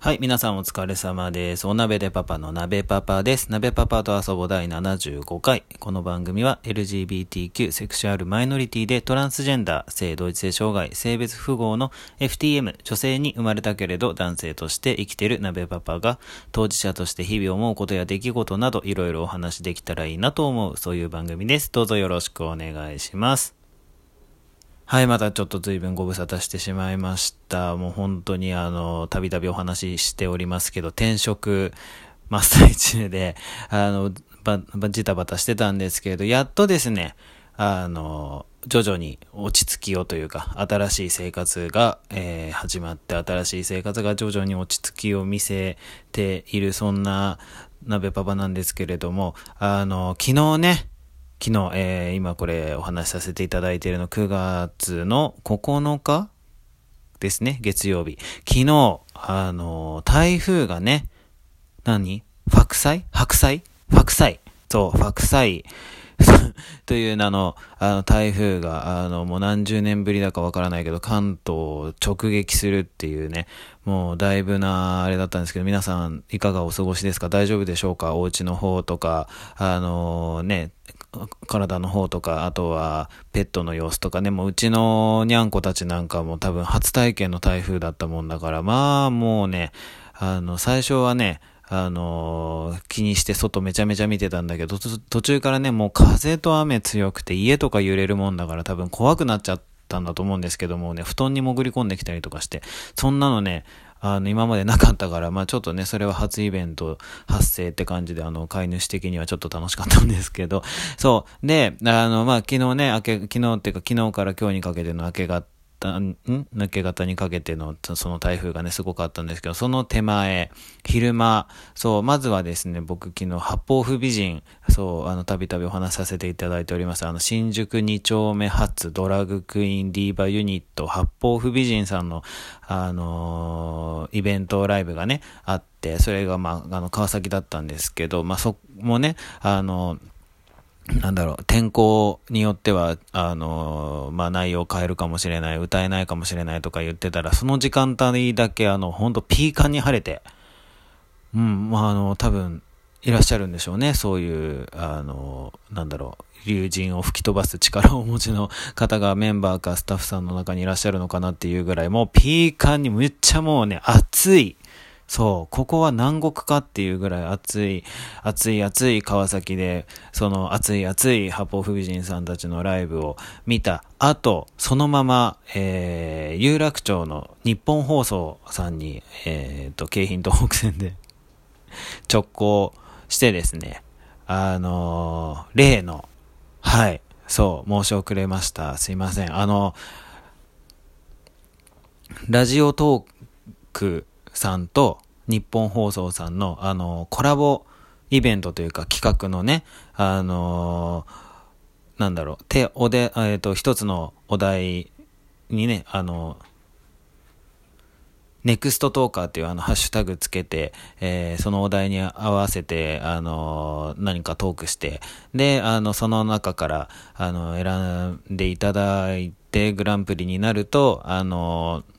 はい、皆さんお疲れ様です。お鍋でパパの鍋パパです。鍋パパと遊ぼ第75回。この番組は LGBTQ、セクシュアルマイノリティでトランスジェンダー、性同一性障害、性別符号の FTM、女性に生まれたけれど男性として生きてる鍋パパが当事者として日々思うことや出来事などいろいろお話できたらいいなと思う、そういう番組です。どうぞよろしくお願いします。はい、またちょっと随分ご無沙汰してしまいました。もう本当にあの、たびたびお話ししておりますけど、転職真っ最中で、あの、ば、ば、ジタバタしてたんですけれど、やっとですね、あの、徐々に落ち着きをというか、新しい生活が、えー、始まって、新しい生活が徐々に落ち着きを見せている、そんな鍋パパなんですけれども、あの、昨日ね、昨日、えー、今これお話しさせていただいているの9月の9日ですね、月曜日。昨日、あの、台風がね、何？白菜？白菜？白菜。そう、白菜。という名の、あの、台風が、あの、もう何十年ぶりだかわからないけど、関東を直撃するっていうね、もうだいぶな、あれだったんですけど、皆さん、いかがお過ごしですか？大丈夫でしょうか？お家の方とか、あのね、体の方とか、あとはペットの様子とかね、もううちのにゃんこたちなんかも多分初体験の台風だったもんだから、まあもうね、あの、最初はね、あの、気にして外めちゃめちゃ見てたんだけど、途中からね、もう風と雨強くて家とか揺れるもんだから多分怖くなっちゃったんだと思うんですけどもね、布団に潜り込んできたりとかして、そんなのね、あの、今までなかったから、まあちょっとね、それは初イベント発生って感じで、あの、飼い主的にはちょっと楽しかったんですけど、そう。で、あの、まあ昨日ね、明け、昨日っていうか昨日から今日にかけての明け方、ん抜け方にかけてのその台風がね、すごかったんですけど、その手前、昼間、そう、まずはですね、僕昨日八方不美人、そう、あの、たびたびお話しさせていただいております、あの、新宿2丁目発ドラグクイーンディーバユニット八方不美人さんの、あのー、イベントライブがね、あって、それがまあ、あの、川崎だったんですけど、まあ、そ、もね、あのーなんだろう、天候によっては、あの、まあ、内容を変えるかもしれない、歌えないかもしれないとか言ってたら、その時間帯だけ、あの、ほんとピーカンに晴れて、うん、まあ、あの、多分、いらっしゃるんでしょうね。そういう、あの、なんだろう、友人を吹き飛ばす力をお持ちの方がメンバーかスタッフさんの中にいらっしゃるのかなっていうぐらい、もうピーカンにめっちゃもうね、熱い、そう、ここは南国かっていうぐらい暑い、暑い暑い川崎で、その暑い暑い八方不美人さんたちのライブを見た後、そのまま、えー、有楽町の日本放送さんに、えー、と、京浜東北線で 直行してですね、あのー、例の、はい、そう、申し遅れました。すいません。あの、ラジオトークさんと日本放送さんのあのコラボイベントというか企画のね、あのー、なんだろう、手、おで、えっ、と、一つのお題にね、あのネクストトーカーっていうあのハッシュタグつけて、えー、そのお題に合わせて、あのー、何かトークして、で、あの、その中から、あの、選んでいただいてグランプリになると、あのー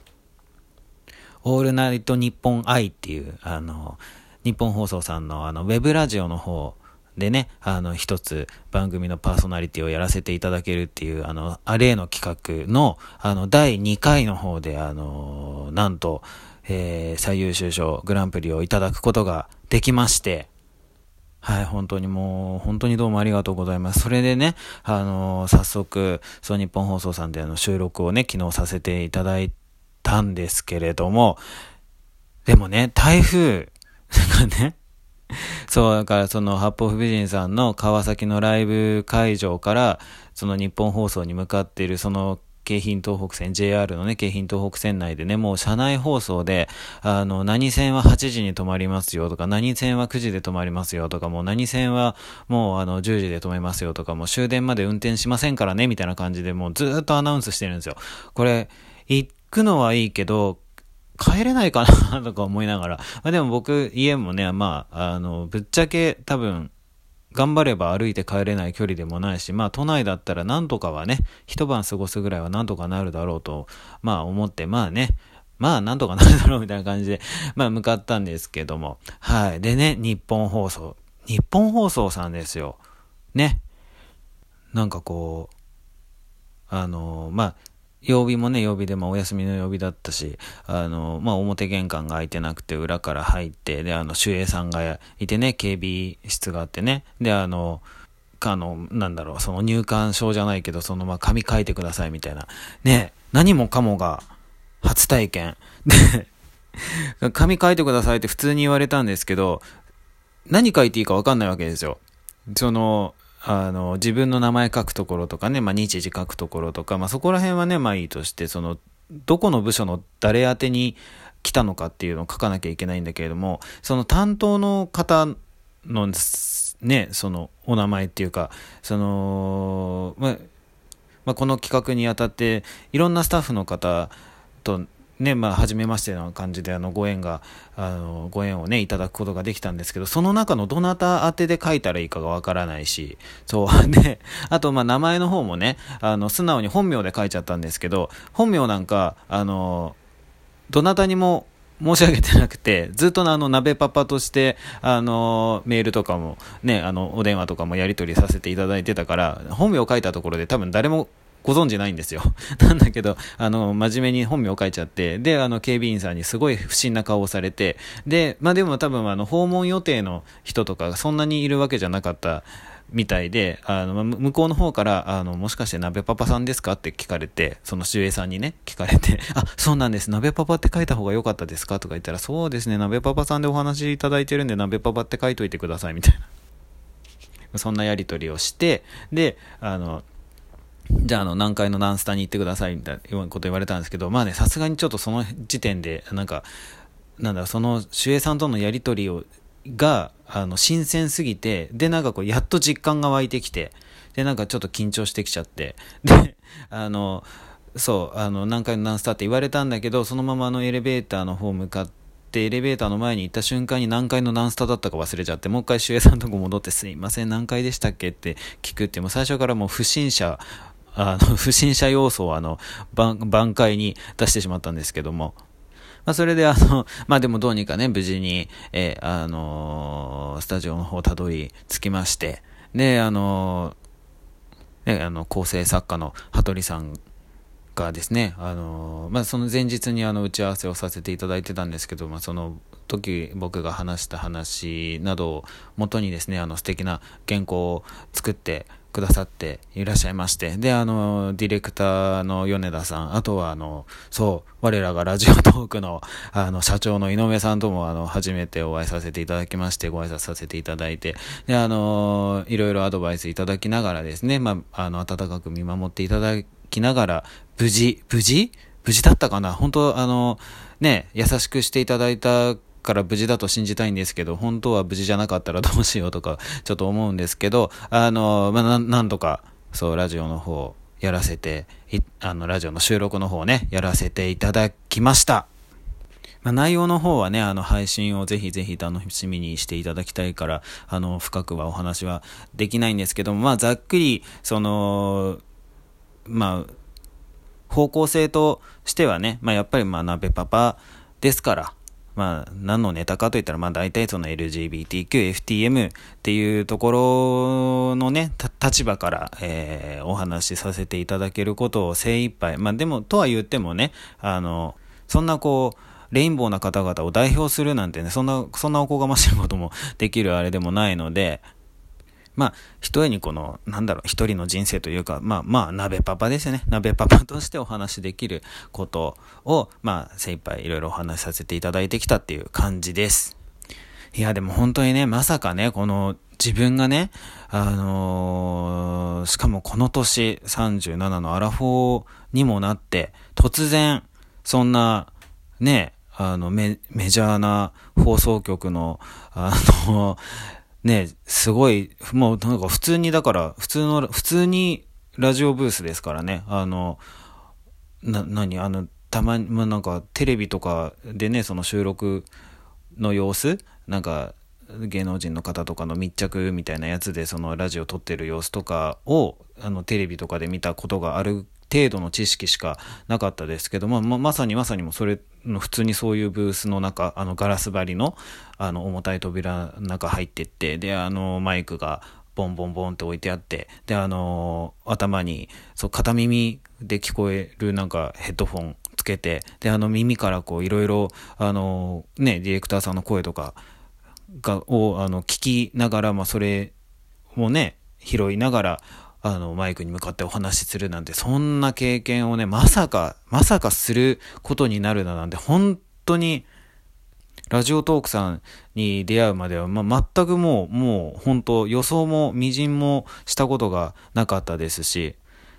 オールナイトニッポン iっていう、あの、ニッポン放送さんのあの、ウェブラジオの方でね、あの、一つ番組のパーソナリティをやらせていただけるっていう、あの、あれの企画の、あの、第2回の方で、あの、なんと、えー、最優秀賞グランプリをいただくことができまして、はい、本当にもう、本当にどうもありがとうございます。それでね、あの、早速、そうニッポン放送さんであの収録をね、昨日させていただいてたんですけれども、でもね、台風がね、そう、だからその八方不美人さんの川崎のライブ会場から、その日本放送に向かっているその京浜東北線、JR のね、京浜東北線内でね、もう車内放送で、あの、何線は8時に止まりますよとか、何線は9時で止まりますよとか、もう何線はもうあの、10時で止めますよとか、もう終電まで運転しませんからね、みたいな感じでもうずっとアナウンスしてるんですよ。これ、くのはいいけど、帰れないかなとか思いながら。まあ、でも僕、家もね、まあ、あの、ぶっちゃけ多分、頑張れば歩いて帰れない距離でもないし、まあ都内だったらなんとかはね、一晩過ごすぐらいはなんとかなるだろうと、まあ思って、まあね、まあ、なんとかなるだろうみたいな感じで、まあ、向かったんですけども。はい。でね、日本放送。日本放送さんですよ。ね。なんかこう、あの、まあ、曜日もね、曜日で、もお休みの曜日だったし、あの、まあ、表玄関が開いてなくて、裏から入って、で、あの、守衛さんがいてね、警備室があってね、で、あの、あの、なんだろう、その入館証じゃないけど、その、まあ、紙書いてくださいみたいな。ね、何もかもが、初体験。で、紙書いてくださいって普通に言われたんですけど、何書いていいかわかんないわけですよ。その、あの、自分の名前書くところとかね、まあ、日時書くところとか、まあ、そこら辺はね、まあいいとして、その、どこの部署の誰宛てに来たのかっていうのを書かなきゃいけないんだけれども、その担当の方のね、そのお名前っていうか、その、まあ、まあ、この企画にあたって、いろんなスタッフの方とね、まあ、初めましての感じで、あの、ご縁が、あの、ご縁をね、いただくことができたんですけど、その中のどなた宛てで書いたらいいかがわからないし、そう。で、あと、まあ、名前の方もね、あの、素直に本名で書いちゃったんですけど、本名なんか、あの、どなたにも申し上げてなくて、ずっとあの、鍋パパとして、あの、メールとかも、ね、あの、お電話とかもやり取りさせていただいてたから、本名を書いたところで多分誰もご存知ないんですよ。なんだけど、あの、真面目に本名を書いちゃって、で、あの、警備員さんにすごい不審な顔をされて、で、まあでも多分、あの、訪問予定の人とかそんなにいるわけじゃなかったみたいで、あの、向こうの方から、あの、もしかして鍋パパさんですかって聞かれて、その守衛さんにね、聞かれて、あ、そうなんです、鍋パパって書いた方が良かったですかとか言ったら、そうですね、鍋パパさんでお話いただいてるんで、鍋パパって書いといてください、みたいな。そんなやりとりをして、で、あの、じゃあ、あの、何階の何スタに行ってください、みたいなこと言われたんですけど、まあね、さすがにちょっとその時点で、なんか、なんだ、その、守衛さんとのやりとりを、が、あの、新鮮すぎて、で、なんかこう、やっと実感が湧いてきて、で、なんかちょっと緊張してきちゃって、で、あの、そう、あの、何回の何スタって言われたんだけど、そのままあのエレベーターの方向かって、エレベーターの前に行った瞬間に何階の何スタだったか忘れちゃって、もう一回守衛さんのとこ戻って、すいません、何階でしたっけって聞くって、もう最初からもう不審者、あの、不審者要素をあの、挽回に出してしまったんですけども、まあ、それであの、まあ、でもどうにかね、無事に、え、あのー、スタジオの方をたどり着きまして、で、あのー、ね、あの、構成作家の羽鳥さんがですね、あのまあ、その前日にあの打ち合わせをさせていただいてたんですけど、まあ、その時僕が話した話などを元にですね、あの素敵な原稿を作ってくださっていらっしゃいまして、で、あの、ディレクターの米田さん、あとはあの、そう、我らがラジオトークの、あの、社長の井上さんとも、あの、初めてお会いさせていただきまして、ご挨拶させていただいて、で、あの、いろいろアドバイスいただきながらですね、まあ、あの、温かく見守っていただきながら、無事、無事？無事だったかな？本当あの、ね、優しくしていただいたから無事だと信じたいんですけど、本当は無事じゃなかったらどうしようとか、ちょっと思うんですけど、あの、まあ、なんとか、そう、ラジオの方、やらせて、あの、ラジオの収録の方ね、やらせていただきました。まあ、内容の方はね、あの、配信をぜひぜひ楽しみにしていただきたいから、あの、深くはお話はできないんですけども、まあ、ざっくり、その、まあ、方向性としてはね、まあ、やっぱりまあ、鍋パパですから、まあ、何のネタかといったら、まあ、大体その LGBTQ、FTM っていうところのね、立場から、えー、お話しさせていただけることを精一杯。まあ、でも、とは言ってもね、あの、そんなこう、レインボーな方々を代表するなんてね、そんな、そんなおこがましいこともできるあれでもないので、まあ、一重にこの、なんだろう、一人の人生というか、まあ、まあ、鍋パパですよね。鍋パパとしてお話しできることを、まあ、精一杯いろいろお話しさせていただいてきたっていう感じです。いや、でも本当にね、まさかね、この、自分がね、あのー、しかもこの年37のアラフォーにもなって、突然、そんな、ね、あのメ、メジャーな放送局の、あの、ね、すごい、もうなんか普通にだから、普通の、普通にラジオブースですからね、あの、な、何あの、たまに、まあ、なんかテレビとかでね、その収録の様子なんか芸能人の方とかの密着みたいなやつでそのラジオ撮ってる様子とかをあのテレビとかで見たことがある程度の知識しかなかったですけど、まあ、まさにまさにもそれ普通にそういうブースの中、あの、ガラス張りの、あの、重たい扉の中入ってって、で、あの、マイクが、ボンボンボンって置いてあって、で、あの頭に、そう、片耳で聞こえるなんかヘッドフォンつけて、で、あの耳からこう、いろいろ、あのね、ディレクターさんの声とかが、を、あの、聞きながら、まあ、それをね、拾いながら、あの、マイクに向かってお話しするなんて、そんな経験をね、まさか、まさかすることになるだなんて、本当に、ラジオトークさんに出会うまでは、ま、全くもう、もう、本当予想も、微塵もしたことがなかったですし、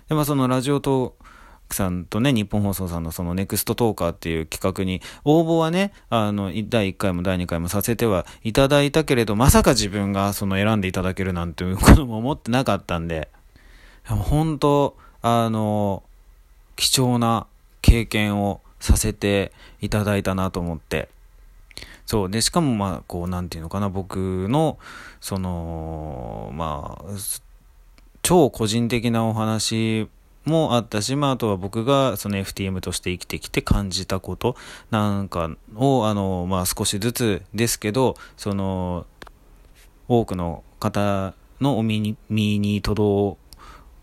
で、まあ、そのラジオトークさんとね、日本放送さんのそのネクストトーカーっていう企画に、応募はね、あの、第1回も第2回もさせてはいただいたけれど、まさか自分がその選んでいただけるなんていうことも思ってなかったんで、本当、あの、貴重な経験をさせていただいたなと思って。そう。で、しかもまあ、こう、なんていうのかな、僕の、その、まあ、超個人的なお話もあったし、まあ、あとは僕がその FTM として生きてきて感じたことなんかを、あの、まあ、少しずつですけど、その、多くの方のお耳に届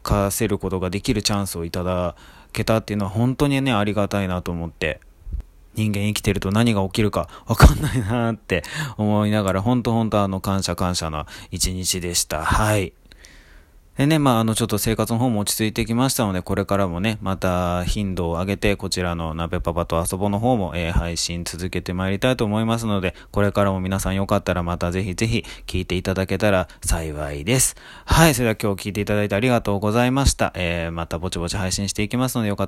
かせることができるチャンスをいただけたっていうのは本当にね、ありがたいなと思って。人間生きてると何が起きるか分かんないなって思いながら、本当本当あの感謝感謝な一日でした。はい。でね、まあ、あの、ちょっと生活の方も落ち着いてきましたので、これからもね、また頻度を上げて、こちらの鍋パパと遊ぼの方も、えー、配信続けてまいりたいと思いますので、これからも皆さんよかったらまたぜひぜひ聞いていただけたら幸いです。はい、それでは今日聞いていただいてありがとうございました。えー、またぼちぼち配信していきますので、よかった